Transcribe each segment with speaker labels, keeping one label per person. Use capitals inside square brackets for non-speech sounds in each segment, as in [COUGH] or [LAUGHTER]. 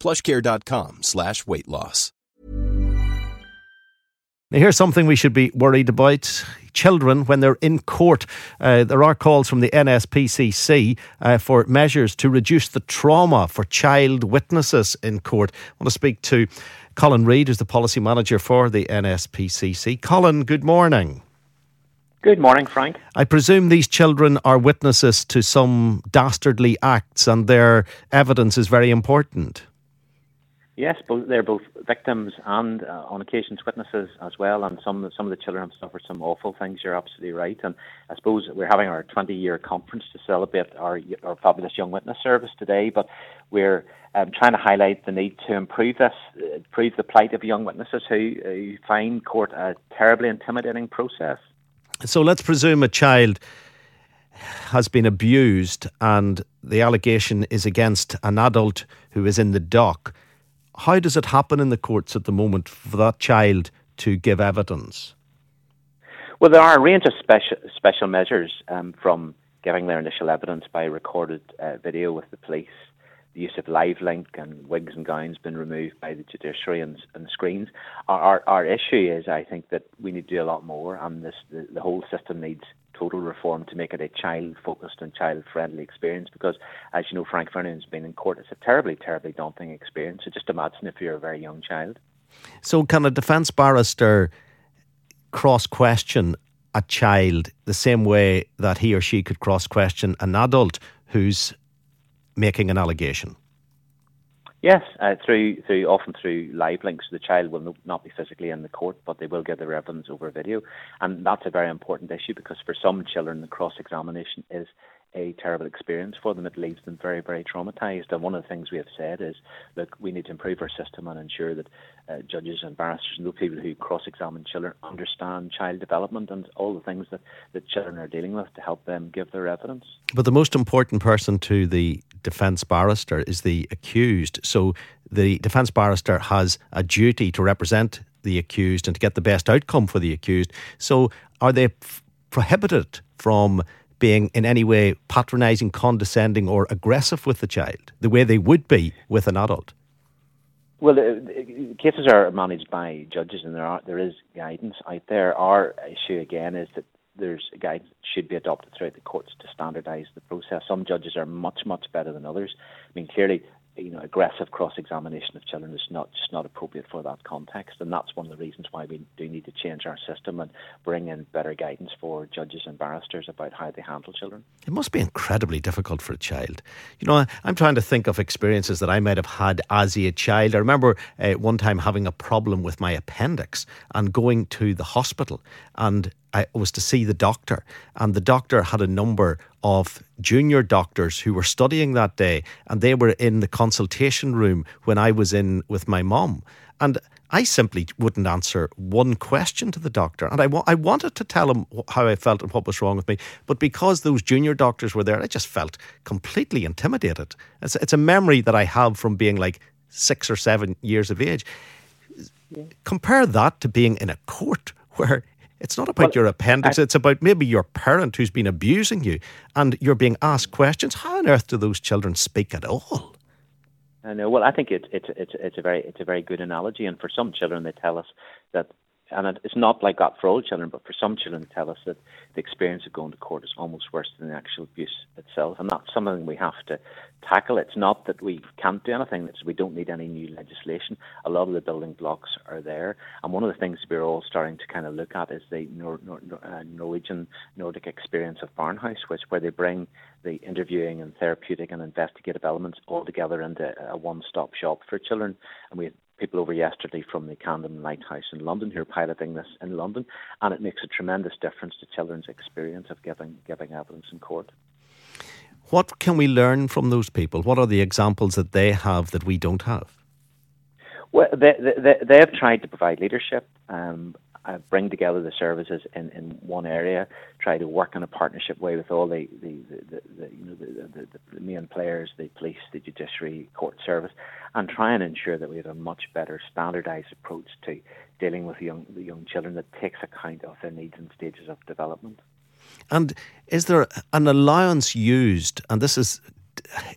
Speaker 1: Plushcare.com slash weight loss.
Speaker 2: Now, here's something we should be worried about. Children, when they're in court, uh, there are calls from the NSPCC uh, for measures to reduce the trauma for child witnesses in court. I want to speak to Colin Reid, who's the policy manager for the NSPCC. Colin, good morning.
Speaker 3: Good morning, Frank.
Speaker 2: I presume these children are witnesses to some dastardly acts and their evidence is very important.
Speaker 3: Yes, both, they're both victims and, uh, on occasions, witnesses as well. And some some of the children have suffered some awful things. You're absolutely right. And I suppose we're having our 20 year conference to celebrate our our fabulous young witness service today. But we're um, trying to highlight the need to improve this, uh, improve the plight of young witnesses who, who find court a terribly intimidating process.
Speaker 2: So let's presume a child has been abused and the allegation is against an adult who is in the dock how does it happen in the courts at the moment for that child to give evidence?
Speaker 3: Well, there are a range of special special measures um, from giving their initial evidence by recorded uh, video with the police, the use of live link and wigs and gowns been removed by the judiciary and, and screens. Our, our, our issue is, I think, that we need to do a lot more, and this the, the whole system needs total reform to make it a child focused and child friendly experience because as you know Frank Vernon's been in court. It's a terribly terribly daunting experience. So just imagine if you're a very young child.
Speaker 2: So can a defence barrister cross question a child the same way that he or she could cross question an adult who's making an allegation
Speaker 3: Yes, uh, through through often through live links. The child will not be physically in the court, but they will give their evidence over video, and that's a very important issue because for some children, the cross examination is a terrible experience for them. It leaves them very, very traumatized. And one of the things we have said is, look, we need to improve our system and ensure that uh, judges and barristers and those people who cross-examine children understand child development and all the things that, that children are dealing with to help them give their evidence.
Speaker 2: But the most important person to the defence barrister is the accused. So the defence barrister has a duty to represent the accused and to get the best outcome for the accused. So are they f- prohibited from being in any way patronising, condescending, or aggressive with the child, the way they would be with an adult?
Speaker 3: Well, the, cases are managed by judges, and there are there is guidance out there. Our issue again is that there's a guidance that should be adopted throughout the courts to standardise the process. Some judges are much much better than others. I mean, clearly you know, aggressive cross-examination of children is not just not appropriate for that context, and that's one of the reasons why we do need to change our system and bring in better guidance for judges and barristers about how they handle children.
Speaker 2: It must be incredibly difficult for a child. You know, I'm trying to think of experiences that I might have had as a child. I remember uh, one time having a problem with my appendix and going to the hospital, and I was to see the doctor, and the doctor had a number of junior doctors who were studying that day, and they were in the consultation room when I was in with my mom. And I simply wouldn't answer one question to the doctor. And I, wa- I wanted to tell him how I felt and what was wrong with me. But because those junior doctors were there, I just felt completely intimidated. It's, it's a memory that I have from being like six or seven years of age. Yeah. Compare that to being in a court [LAUGHS] where it's not about well, your appendix. I, it's about maybe your parent who's been abusing you and you're being asked questions. How on earth do those children speak at all?
Speaker 3: I know. Well, I think it's it's it's it's a very it's a very good analogy, and for some children, they tell us that and it's not like that for all children, but for some children, tell us that the experience of going to court is almost worse than the actual abuse itself, and that's something we have to tackle. It's not that we can't do anything; it's we don't need any new legislation. A lot of the building blocks are there, and one of the things we're all starting to kind of look at is the Nor- Nor- uh, Norwegian Nordic experience of Barnhuset, which where they bring the interviewing and therapeutic and investigative elements all together into a one-stop shop for children, and we people over yesterday from the Camden Lighthouse in London who are piloting this in London, and it makes a tremendous difference to children's experience of giving giving evidence in court.
Speaker 2: What can we learn from those people? What are the examples that they have that we don't have?
Speaker 3: Well, they, they, they have tried to provide leadership. Um, uh, bring together the services in, in one area, try to work in a partnership way with all the, the, the, the you know the, the, main players, the police, the judiciary, court service, and try and ensure that we have a much better standardised approach to dealing with young the young children that takes account of their needs and stages of development.
Speaker 2: And is there an allowance used? And this is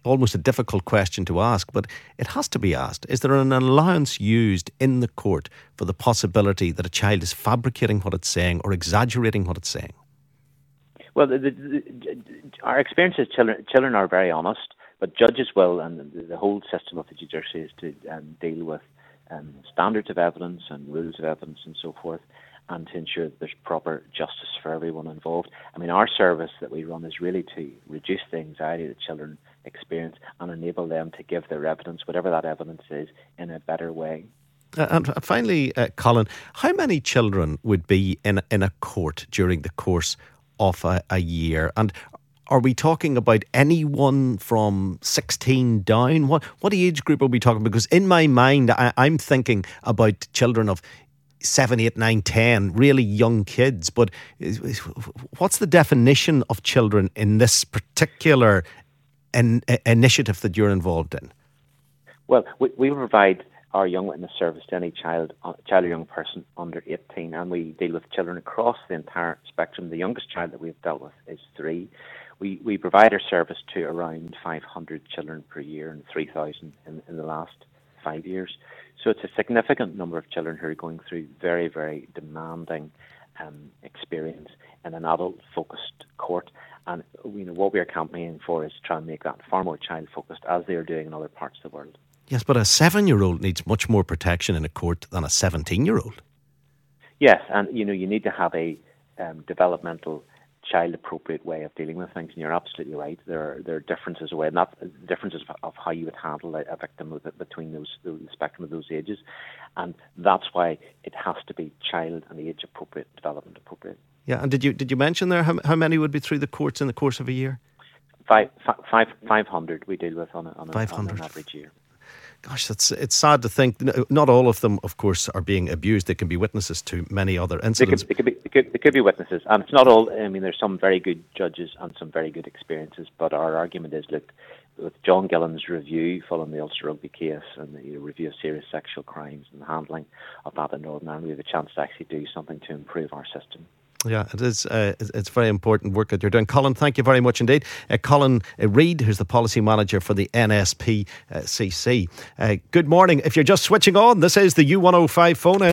Speaker 2: almost a difficult question to ask, but it has to be asked. Is there an allowance used in the court for the possibility that a child is fabricating what it's saying or exaggerating what it's saying?
Speaker 3: Well, the, the, the, our experience is children, children are very honest, but judges will, and the, whole system of the judiciary is to um, deal with um, standards of evidence and rules of evidence and so forth and to ensure that there's proper justice for everyone involved. I mean, our service that we run is really to reduce the anxiety that children experience and enable them to give their evidence, whatever that evidence is, in a better way.
Speaker 2: Uh, and finally, uh, Colin, how many children would be in in a court during the course of a, a year? And are we talking about anyone from 16 down? What what age group are we talking? About? Because in my mind, I, I'm thinking about children of seven, eight, nine, ten, really young kids. But what's the definition of children in this particular in, initiative that you're involved in?
Speaker 3: Well, we, we provide our young witness service to any child, uh, child or young person under 18, and we deal with children across the entire spectrum. The youngest child that we've dealt with is three. We, we provide our service to around 500 children per year and 3,000 in, in the last five years. So it's a significant number of children who are going through very, very demanding um, experience in an adult-focused court. And you know what we are campaigning for is to try and make that far more child-focused, as they are doing in other parts of the world.
Speaker 2: Yes, but a seven-year-old needs much more protection in a court than a seventeen-year-old.
Speaker 3: Yes, and you know you need to have a um, developmental child appropriate way of dealing with things. And you're absolutely right. There are there are differences away, not differences of how you would handle a, victim between those the spectrum of those ages, and that's why it has to be child and age appropriate, development appropriate.
Speaker 2: Yeah, and did you did you mention there how, how many would be through the courts in the course of a year?
Speaker 3: Five, five, 500 we deal with on, a, on, a, on an average year
Speaker 2: gosh, that's it's sad to think. Not all of them, of course, are being abused. They can be witnesses to many other incidents.
Speaker 3: They could, they could, be, they could, they could be witnesses, and it's not all. I mean, there's some very good judges and some very good experiences. But our argument is, look, with John Gillen's review following the Ulster Rugby case and the review of serious sexual crimes and the handling of that in Northern Ireland, we have a chance to actually do something to improve our system.
Speaker 2: Yeah, it is. Uh, it's very important work that you're doing. Colin, thank you very much indeed. Uh, Colin uh, Reid, who's the policy manager for the NSPCC. Uh, good morning. If you're just switching on, this is the U105 phone.